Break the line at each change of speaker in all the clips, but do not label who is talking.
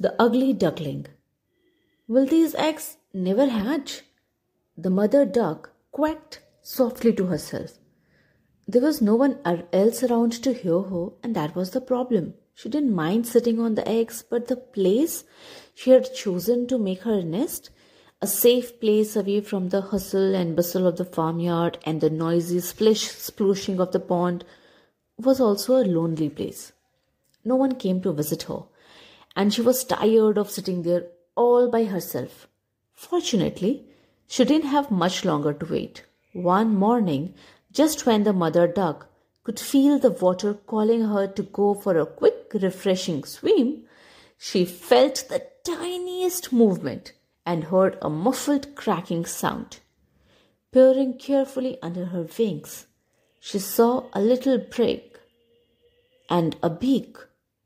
The ugly duckling. Will these eggs never hatch? The mother duck quacked softly to herself. There was no one else around to hear her, and that was the problem. She didn't mind sitting on the eggs, but the place she had chosen to make her nest, a safe place away from the hustle and bustle of the farmyard and the noisy splish sploshing of the pond, was also a lonely place. No one came to visit her, and she was tired of sitting there all by herself. Fortunately, she didn't have much longer to wait. One morning, just when the mother duck could feel the water calling her to go for a quick, refreshing swim, she felt the tiniest movement and heard a muffled cracking sound. Peering carefully under her wings, she saw a little break and a beak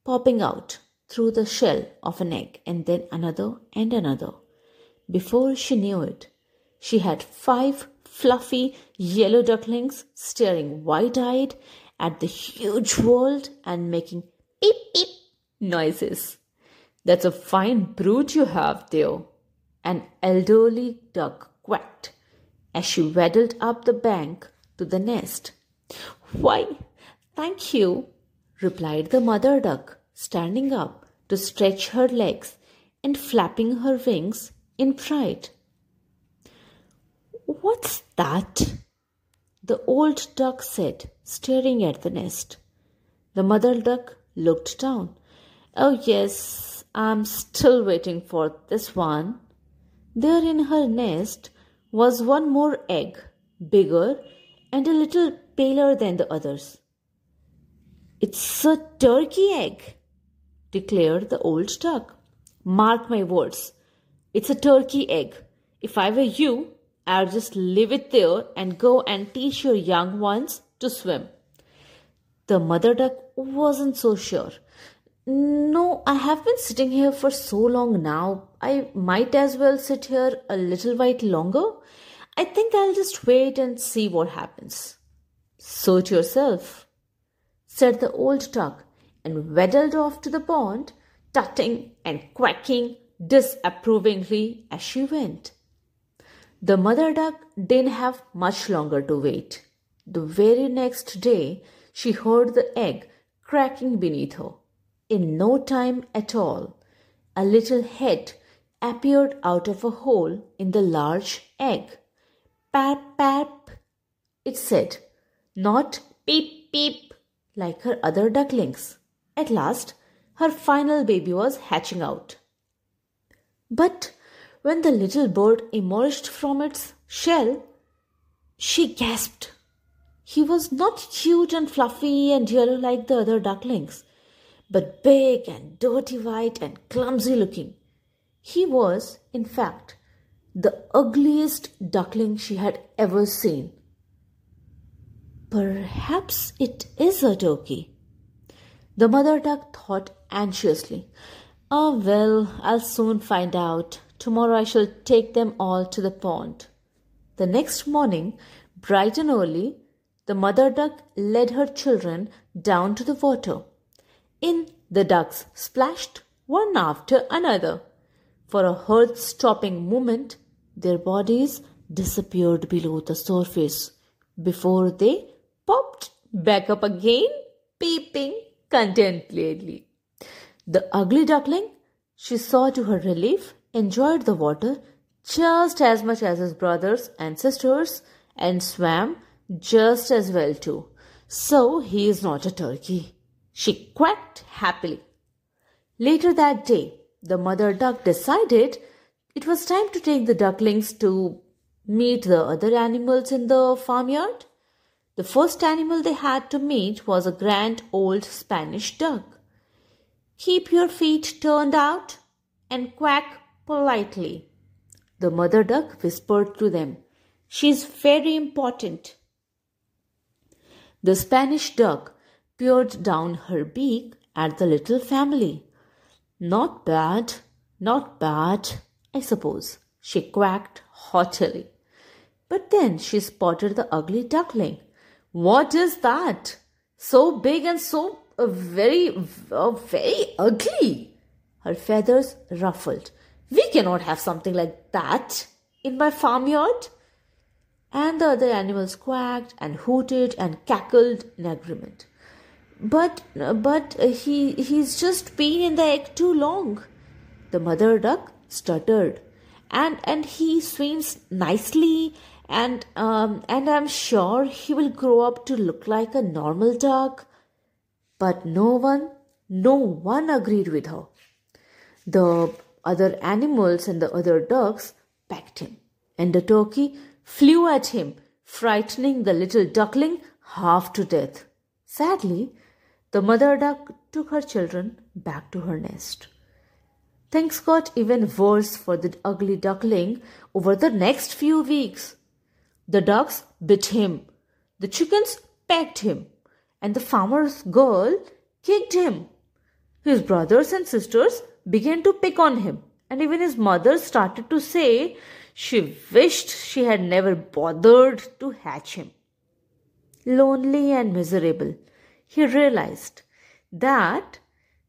popping out through the shell of an egg, and then another and another. Before she knew it, she had five fluffy yellow ducklings staring wide eyed at the huge world and making peep peep noises. That's a fine brood you have there, an elderly duck quacked as she waddled up the bank to the nest. Why, thank you, replied the mother duck, standing up to stretch her legs and flapping her wings in pride. What's that? The old duck said, staring at the nest. The mother duck looked down. Oh, yes, I'm still waiting for this one. There in her nest was one more egg, bigger and a little paler than the others. It's a turkey egg, declared the old duck. Mark my words, it's a turkey egg. If I were you, I'll just leave it there and go and teach your young ones to swim. The mother duck wasn't so sure. No, I have been sitting here for so long now. I might as well sit here a little while longer. I think I'll just wait and see what happens. Suit yourself, said the old duck, and waddled off to the pond, tutting and quacking disapprovingly as she went. The mother duck didn't have much longer to wait. The very next day, she heard the egg cracking beneath her. In no time at all, a little head appeared out of a hole in the large egg. Pap, pap, it said, not peep, peep, like her other ducklings. At last, her final baby was hatching out. But when the little bird emerged from its shell, she gasped. He was not huge and fluffy and yellow like the other ducklings, but big and dirty white and clumsy looking. He was, in fact, the ugliest duckling she had ever seen. Perhaps it is a turkey. The mother duck thought anxiously. Ah, oh, well, I'll soon find out. Tomorrow I shall take them all to the pond. The next morning, bright and early, the mother duck led her children down to the water. In the ducks splashed one after another. For a heart stopping moment, their bodies disappeared below the surface before they popped back up again, peeping contentedly. The ugly duckling, she saw to her relief, enjoyed the water just as much as his brothers and sisters and swam just as well too. So he is not a turkey. She quacked happily. Later that day, the mother duck decided it was time to take the ducklings to meet the other animals in the farmyard. The first animal they had to meet was a grand old Spanish duck. Keep your feet turned out and quack politely. The mother duck whispered to them, She's very important. The Spanish duck peered down her beak at the little family. Not bad, not bad, I suppose, she quacked haughtily. But then she spotted the ugly duckling. What is that? So big and so uh, very, uh, very ugly. her feathers ruffled. We cannot have something like that in my farmyard. And the other animals quacked and hooted and cackled in agreement. But, but he, he's just been in the egg too long. The mother duck stuttered. And, and he swims nicely and, um, and I'm sure he will grow up to look like a normal duck. But no one, no one agreed with her. The other animals and the other ducks pecked him, and the turkey flew at him, frightening the little duckling half to death. Sadly, the mother duck took her children back to her nest. Things got even worse for the ugly duckling over the next few weeks. The ducks bit him, the chickens pecked him, and the farmer's girl kicked him. His brothers and sisters began to pick on him, and even his mother started to say she wished she had never bothered to hatch him. Lonely and miserable, he realized that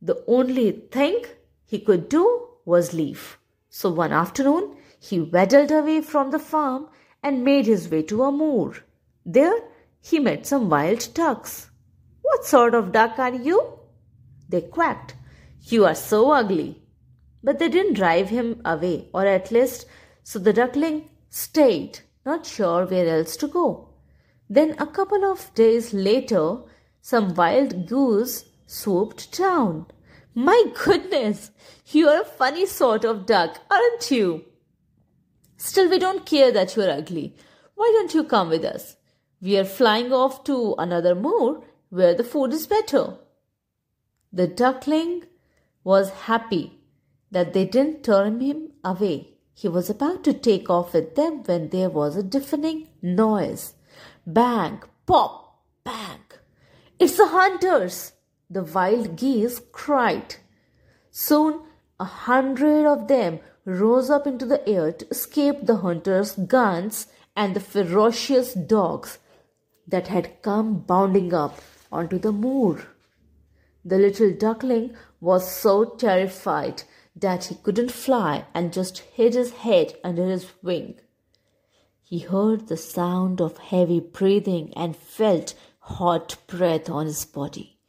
the only thing he could do was leave. So one afternoon, he waddled away from the farm and made his way to a moor. There, he met some wild ducks. What sort of duck are you? They quacked. You are so ugly. But they didn't drive him away, or at least so the duckling stayed, not sure where else to go. Then a couple of days later, some wild goose swooped down. My goodness, you're a funny sort of duck, aren't you? Still, we don't care that you're ugly. Why don't you come with us? We are flying off to another moor where the food is better. The duckling was happy that they didn't turn him away. He was about to take off with them when there was a deafening noise. Bang, pop, bang. It's the hunters! The wild geese cried. Soon a hundred of them rose up into the air to escape the hunters' guns and the ferocious dogs that had come bounding up onto the moor. The little duckling was so terrified that he couldn't fly and just hid his head under his wing. He heard the sound of heavy breathing and felt hot breath on his body.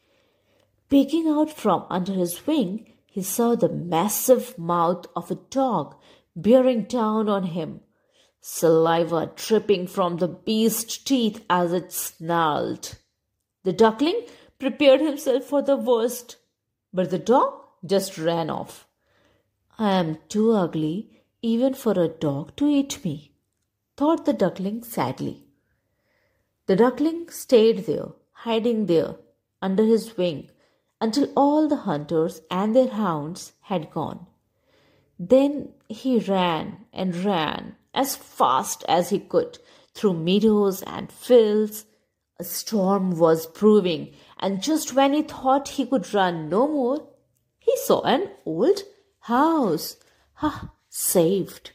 Peeking out from under his wing, he saw the massive mouth of a dog bearing down on him, saliva dripping from the beast's teeth as it snarled. The duckling prepared himself for the worst, but the dog just ran off. I am too ugly even for a dog to eat me, thought the duckling sadly. The duckling stayed there, hiding there under his wing until all the hunters and their hounds had gone. Then he ran and ran as fast as he could through meadows and fields. A storm was brewing, and just when he thought he could run no more, he saw an old house. Ha! Saved.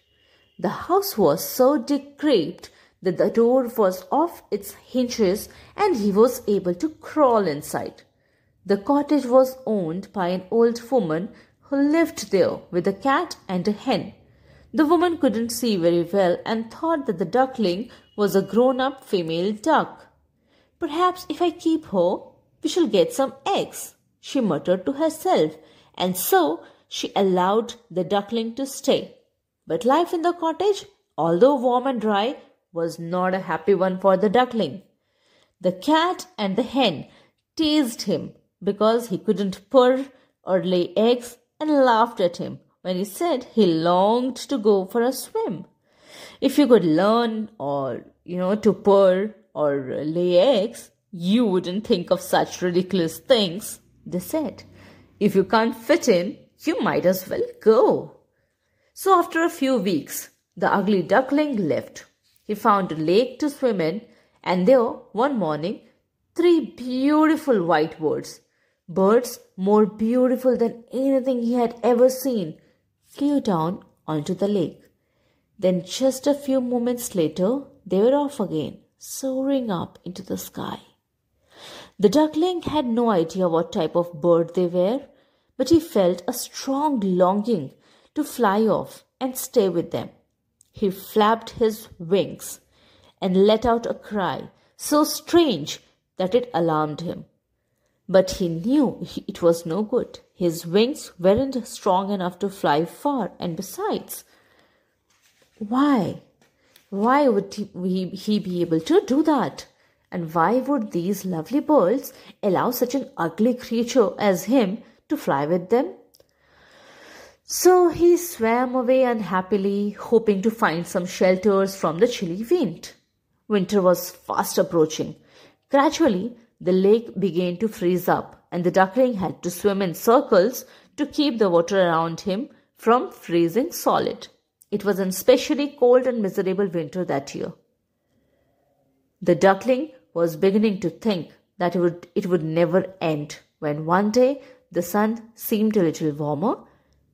The house was so decrepit that the door was off its hinges and he was able to crawl inside. The cottage was owned by an old woman who lived there with a cat and a hen. The woman couldn't see very well and thought that the duckling was a grown up female duck. Perhaps if I keep her, we shall get some eggs, she muttered to herself, and so she allowed the duckling to stay. But life in the cottage, although warm and dry, was not a happy one for the duckling. The cat and the hen teased him because he couldn't purr or lay eggs and laughed at him when he said he longed to go for a swim. If you could learn or, you know, to purr or lay eggs, you wouldn't think of such ridiculous things, they said. If you can't fit in, you might as well go. So after a few weeks, the ugly duckling left he found a lake to swim in, and there, one morning, three beautiful white birds, birds more beautiful than anything he had ever seen, flew down onto the lake. Then, just a few moments later, they were off again, soaring up into the sky. The duckling had no idea what type of bird they were, but he felt a strong longing to fly off and stay with them. He flapped his wings and let out a cry so strange that it alarmed him. But he knew it was no good. His wings weren't strong enough to fly far, and besides, why? Why would he, be able to do that? And why would these lovely birds allow such an ugly creature as him to fly with them? So he swam away unhappily, hoping to find some shelters from the chilly wind. Winter was fast approaching. Gradually, the lake began to freeze up, and the duckling had to swim in circles to keep the water around him from freezing solid. It was an especially cold and miserable winter that year. The duckling was beginning to think that it would, it would never end when one day the sun seemed a little warmer,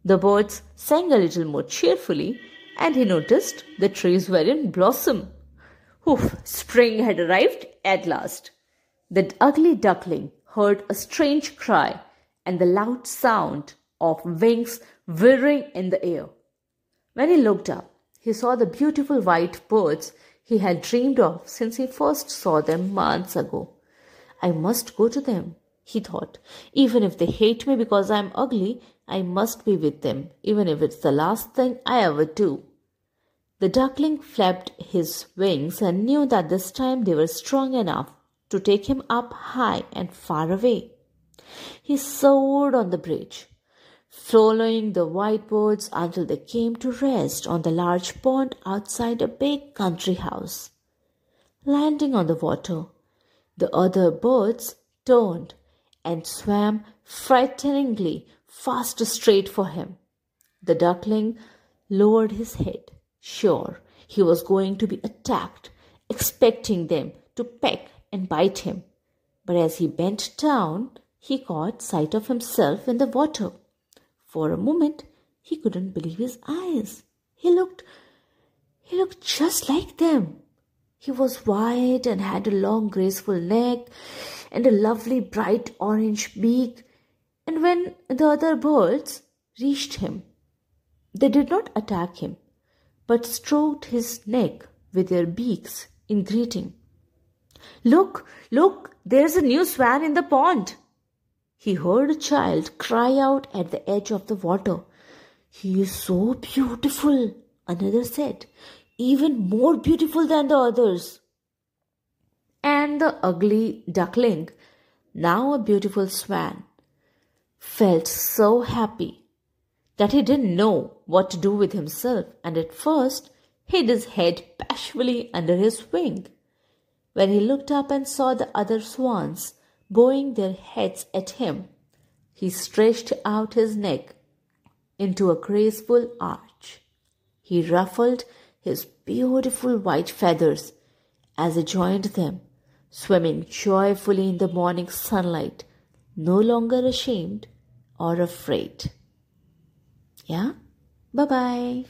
the birds sang a little more cheerfully, and he noticed the trees were in blossom. Oof, spring had arrived at last. The ugly duckling heard a strange cry and the loud sound of wings whirring in the air. When he looked up, he saw the beautiful white birds he had dreamed of since he first saw them months ago. I must go to them, he thought. Even if they hate me because I am ugly, I must be with them, even if it's the last thing I ever do. The duckling flapped his wings and knew that this time they were strong enough to take him up high and far away. He soared on the bridge following the white birds until they came to rest on the large pond outside a big country house. Landing on the water, the other birds turned and swam frighteningly fast straight for him. The duckling lowered his head, sure he was going to be attacked, expecting them to peck and bite him. But as he bent down, he caught sight of himself in the water. For a moment, he couldn't believe his eyes. He looked, he looked just like them. He was white and had a long, graceful neck and a lovely, bright orange beak. And when the other birds reached him, they did not attack him, but stroked his neck with their beaks in greeting. Look, look, there's a new swan in the pond, he heard a child cry out at the edge of the water. He is so beautiful, another said, even more beautiful than the others. And the ugly duckling, now a beautiful swan, felt so happy that he didn't know what to do with himself and at first hid his head bashfully under his wing. When he looked up and saw the other swans, bowing their heads at him. He stretched out his neck into a graceful arch. He ruffled his beautiful white feathers as he joined them, swimming joyfully in the morning sunlight, no longer ashamed or afraid. Yeah? Bye bye.